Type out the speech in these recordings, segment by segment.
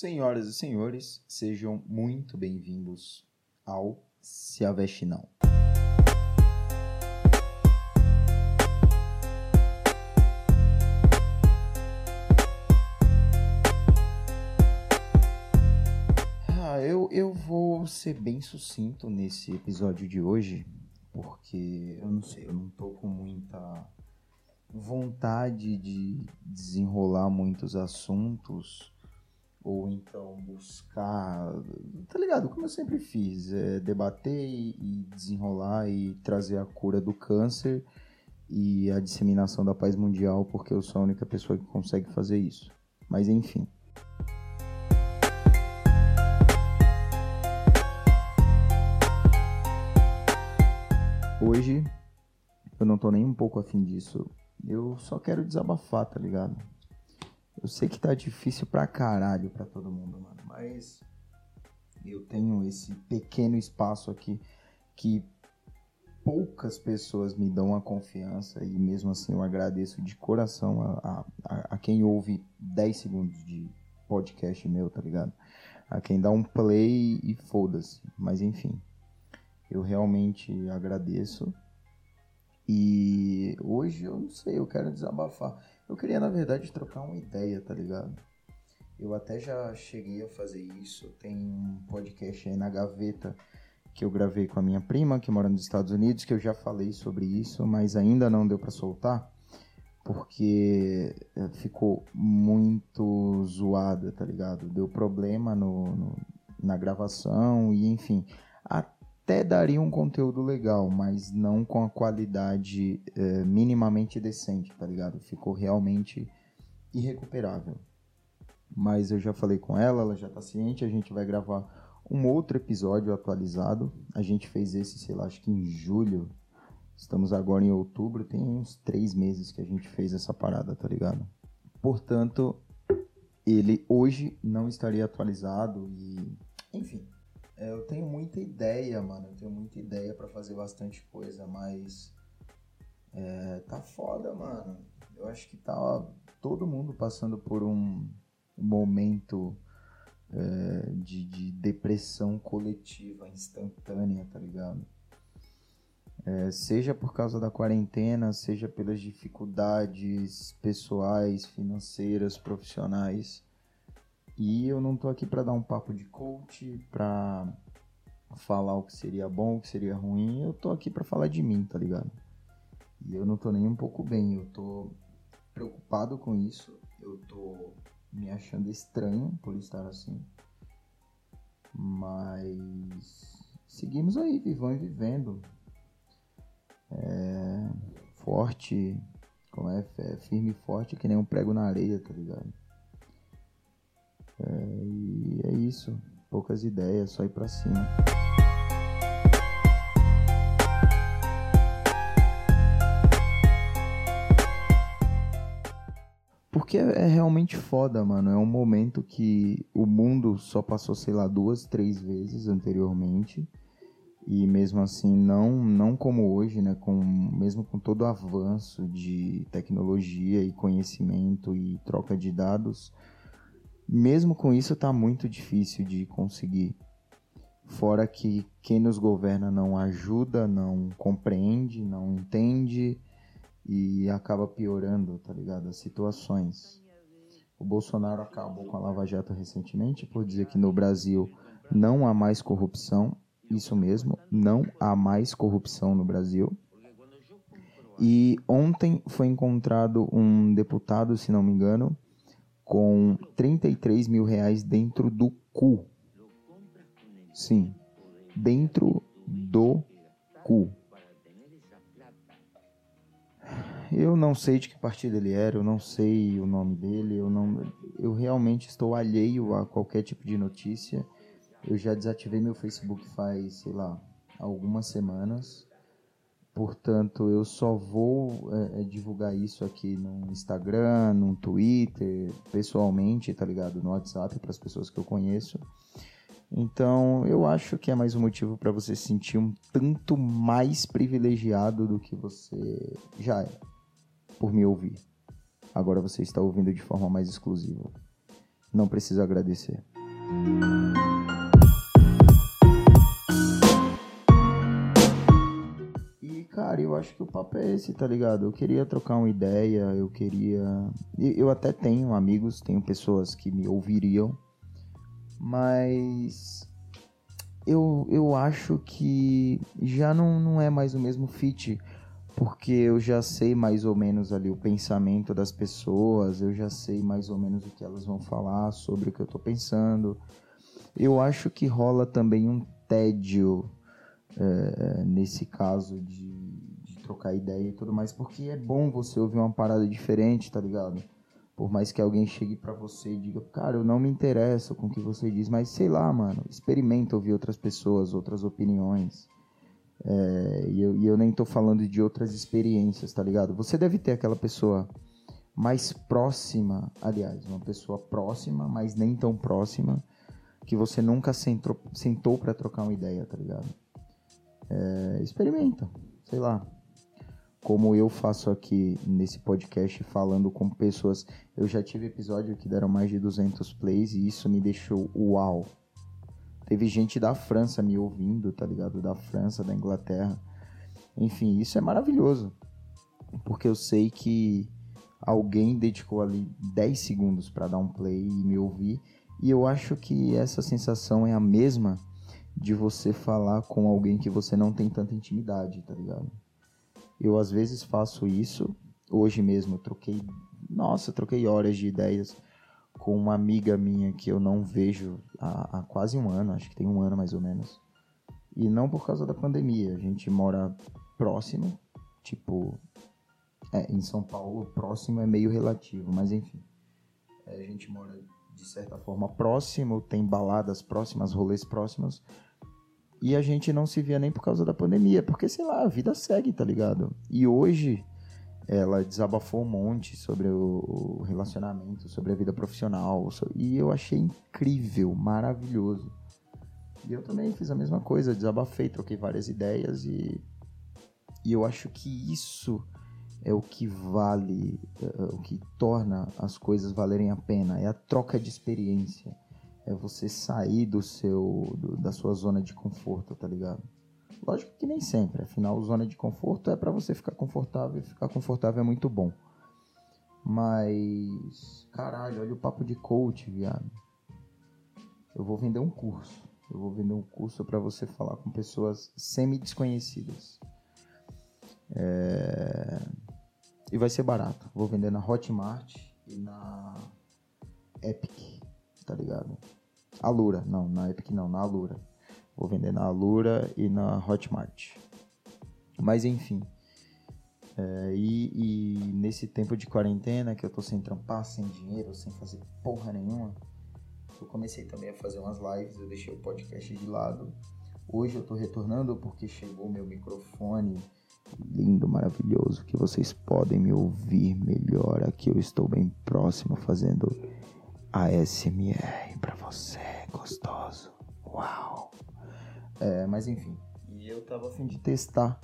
Senhoras e senhores, sejam muito bem-vindos ao Se Aveste Não. Ah, eu, eu vou ser bem sucinto nesse episódio de hoje, porque eu não sei, eu não tô com muita vontade de desenrolar muitos assuntos ou então buscar, tá ligado? Como eu sempre fiz, é debater e desenrolar e trazer a cura do câncer e a disseminação da paz mundial, porque eu sou a única pessoa que consegue fazer isso. Mas enfim. Hoje eu não tô nem um pouco afim disso. Eu só quero desabafar, tá ligado? Eu sei que tá difícil pra caralho pra todo mundo, mano. Mas eu tenho esse pequeno espaço aqui que poucas pessoas me dão a confiança e mesmo assim eu agradeço de coração a, a, a quem ouve 10 segundos de podcast meu, tá ligado? A quem dá um play e foda-se. Mas enfim, eu realmente agradeço. E hoje eu não sei, eu quero desabafar. Eu queria, na verdade, trocar uma ideia, tá ligado? Eu até já cheguei a fazer isso. Tem um podcast aí na gaveta que eu gravei com a minha prima, que mora nos Estados Unidos, que eu já falei sobre isso, mas ainda não deu para soltar, porque eh, ficou muito zoada, tá ligado? Deu problema no, no na gravação e, enfim, até daria um conteúdo legal, mas não com a qualidade é, minimamente decente, tá ligado? Ficou realmente irrecuperável. Mas eu já falei com ela, ela já tá ciente, a gente vai gravar um outro episódio atualizado. A gente fez esse, sei lá, acho que em julho. Estamos agora em outubro, tem uns três meses que a gente fez essa parada, tá ligado? Portanto, ele hoje não estaria atualizado e. Enfim, eu tenho muita ideia, mano. Eu tenho muita ideia para fazer bastante coisa, mas. É, tá foda, mano. Eu acho que tá todo mundo passando por um momento é, de, de, depressão coletiva instantânea, tá ligado? É, seja por causa da quarentena, seja pelas dificuldades pessoais, financeiras, profissionais. E eu não tô aqui para dar um papo de coach, para falar o que seria bom, o que seria ruim. Eu tô aqui para falar de mim, tá ligado? E eu não tô nem um pouco bem, eu tô preocupado com isso. Eu tô me achando estranho por estar assim. Mas seguimos aí, vivão e vivendo. É, forte, como é, é firme e forte que nem um prego na areia, tá ligado? É, e é isso. Poucas ideias, só ir pra cima. Porque é, é realmente foda, mano. É um momento que o mundo só passou, sei lá, duas, três vezes anteriormente. E mesmo assim, não, não como hoje, né? Com, mesmo com todo o avanço de tecnologia e conhecimento e troca de dados, mesmo com isso tá muito difícil de conseguir. Fora que quem nos governa não ajuda, não compreende, não entende e acaba piorando, tá ligado? As situações. O Bolsonaro acabou com a Lava Jato recentemente por dizer que no Brasil não há mais corrupção. Isso mesmo, não há mais corrupção no Brasil. E ontem foi encontrado um deputado, se não me engano, com 33 mil reais dentro do cu. Sim, dentro do cu. Eu não sei de que partido ele era, eu não sei o nome dele, eu não, eu realmente estou alheio a qualquer tipo de notícia. Eu já desativei meu Facebook faz, sei lá, algumas semanas. Portanto, eu só vou é, é, divulgar isso aqui no Instagram, no Twitter, pessoalmente, tá ligado? No WhatsApp para as pessoas que eu conheço. Então, eu acho que é mais um motivo para você se sentir um tanto mais privilegiado do que você já é, por me ouvir. Agora você está ouvindo de forma mais exclusiva. Não precisa agradecer. E, cara, eu acho que o papo é esse, tá ligado? Eu queria trocar uma ideia, eu queria. Eu até tenho amigos, tenho pessoas que me ouviriam, mas eu, eu acho que já não, não é mais o mesmo fit, porque eu já sei mais ou menos ali o pensamento das pessoas, eu já sei mais ou menos o que elas vão falar sobre o que eu tô pensando. Eu acho que rola também um tédio é, nesse caso de, de trocar ideia e tudo mais, porque é bom você ouvir uma parada diferente, tá ligado? Por mais que alguém chegue para você e diga, cara, eu não me interesso com o que você diz, mas sei lá, mano, experimenta ouvir outras pessoas, outras opiniões. É, e, eu, e eu nem tô falando de outras experiências, tá ligado? Você deve ter aquela pessoa mais próxima, aliás, uma pessoa próxima, mas nem tão próxima, que você nunca sentou, sentou para trocar uma ideia, tá ligado? É, experimenta, sei lá. Como eu faço aqui nesse podcast falando com pessoas. Eu já tive episódio que deram mais de 200 plays e isso me deixou uau. Teve gente da França me ouvindo, tá ligado? Da França, da Inglaterra. Enfim, isso é maravilhoso. Porque eu sei que alguém dedicou ali 10 segundos para dar um play e me ouvir. E eu acho que essa sensação é a mesma de você falar com alguém que você não tem tanta intimidade, tá ligado? Eu às vezes faço isso. Hoje mesmo eu troquei, nossa, troquei horas de ideias com uma amiga minha que eu não vejo há, há quase um ano, acho que tem um ano mais ou menos. E não por causa da pandemia, a gente mora próximo, tipo, é, em São Paulo, próximo é meio relativo, mas enfim. É, a gente mora de certa forma próximo, tem baladas próximas, rolês próximos. E a gente não se via nem por causa da pandemia, porque sei lá, a vida segue, tá ligado? E hoje ela desabafou um monte sobre o relacionamento, sobre a vida profissional, e eu achei incrível, maravilhoso. E eu também fiz a mesma coisa, desabafei, troquei várias ideias e, e eu acho que isso é o que vale, é, o que torna as coisas valerem a pena, é a troca de experiência, é você sair do seu, do, da sua zona de conforto, tá ligado? Lógico que nem sempre, afinal, zona de conforto é para você ficar confortável ficar confortável é muito bom. Mas, caralho, olha o papo de coach, viado. Eu vou vender um curso. Eu vou vender um curso para você falar com pessoas semi-desconhecidas. É... E vai ser barato. Vou vender na Hotmart e na Epic, tá ligado? Alura, não, na Epic não, na Alura. Vou vender na Alura e na Hotmart. Mas enfim. É, e, e, nesse tempo de quarentena que eu tô sem trampar, sem dinheiro, sem fazer porra nenhuma, eu comecei também a fazer umas lives, eu deixei o podcast de lado. Hoje eu tô retornando porque chegou meu microfone lindo, maravilhoso, que vocês podem me ouvir melhor. Aqui eu estou bem próximo fazendo ASMR para você, gostoso. Uau! É, mas enfim, e eu tava a fim de testar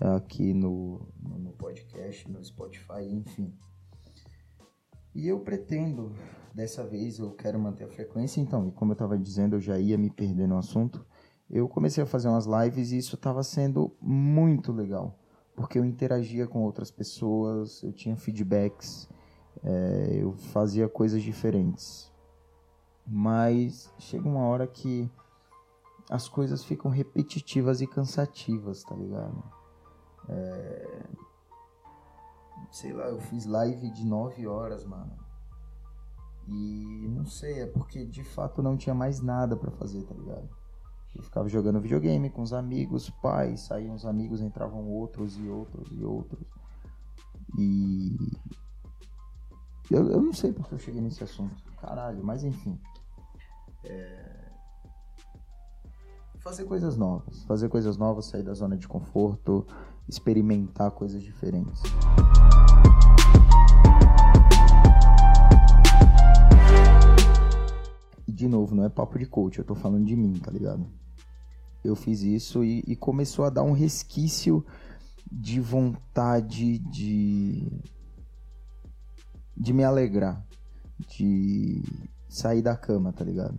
aqui no, no, podcast, no Spotify, enfim. E eu pretendo, dessa vez eu quero manter a frequência, então, e como eu tava dizendo, eu já ia me perder no assunto. Eu comecei a fazer umas lives e isso estava sendo muito legal, porque eu interagia com outras pessoas, eu tinha feedbacks, é, eu fazia coisas diferentes. Mas chega uma hora que as coisas ficam repetitivas e cansativas, tá ligado? É... Sei lá, eu fiz live de 9 horas, mano. E não sei, é porque de fato não tinha mais nada para fazer, tá ligado? Eu ficava jogando videogame com os amigos, pais, saíam os amigos, entravam outros e outros e outros. E. Eu, eu não sei porque eu cheguei nesse assunto. Caralho, mas enfim. É fazer coisas novas. Fazer coisas novas, sair da zona de conforto, experimentar coisas diferentes. E de novo, não é papo de coach, eu tô falando de mim, tá ligado? Eu fiz isso e, e começou a dar um resquício de vontade de. De me alegrar, de sair da cama, tá ligado?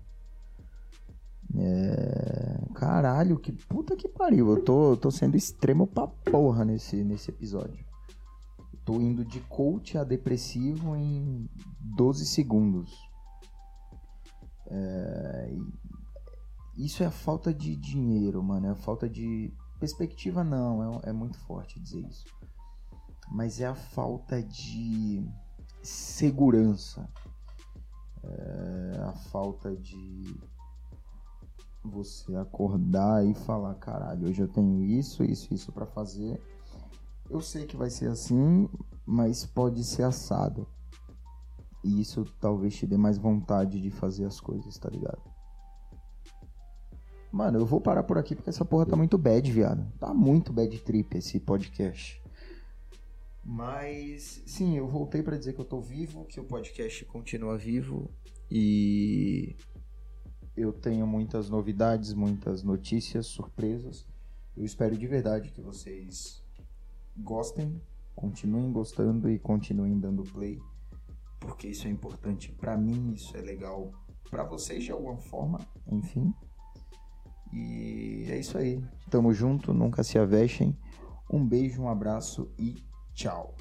É... Caralho, que puta que pariu. Eu tô, tô sendo extremo pra porra nesse, nesse episódio. Tô indo de coach a depressivo em 12 segundos. É... Isso é a falta de dinheiro, mano. É a falta de perspectiva, não. É, é muito forte dizer isso. Mas é a falta de segurança. É a falta de você acordar e falar, caralho, hoje eu tenho isso, isso, isso para fazer. Eu sei que vai ser assim, mas pode ser assado. E isso talvez te dê mais vontade de fazer as coisas, tá ligado? Mano, eu vou parar por aqui porque essa porra tá muito bad, viado. Tá muito bad trip esse podcast. Mas, sim, eu voltei para dizer que eu tô vivo, que o podcast continua vivo e eu tenho muitas novidades, muitas notícias, surpresas. Eu espero de verdade que vocês gostem, continuem gostando e continuem dando play, porque isso é importante para mim, isso é legal para vocês de alguma forma, enfim. E é isso aí. Tamo junto, nunca se avexem. Um beijo, um abraço e Tchau.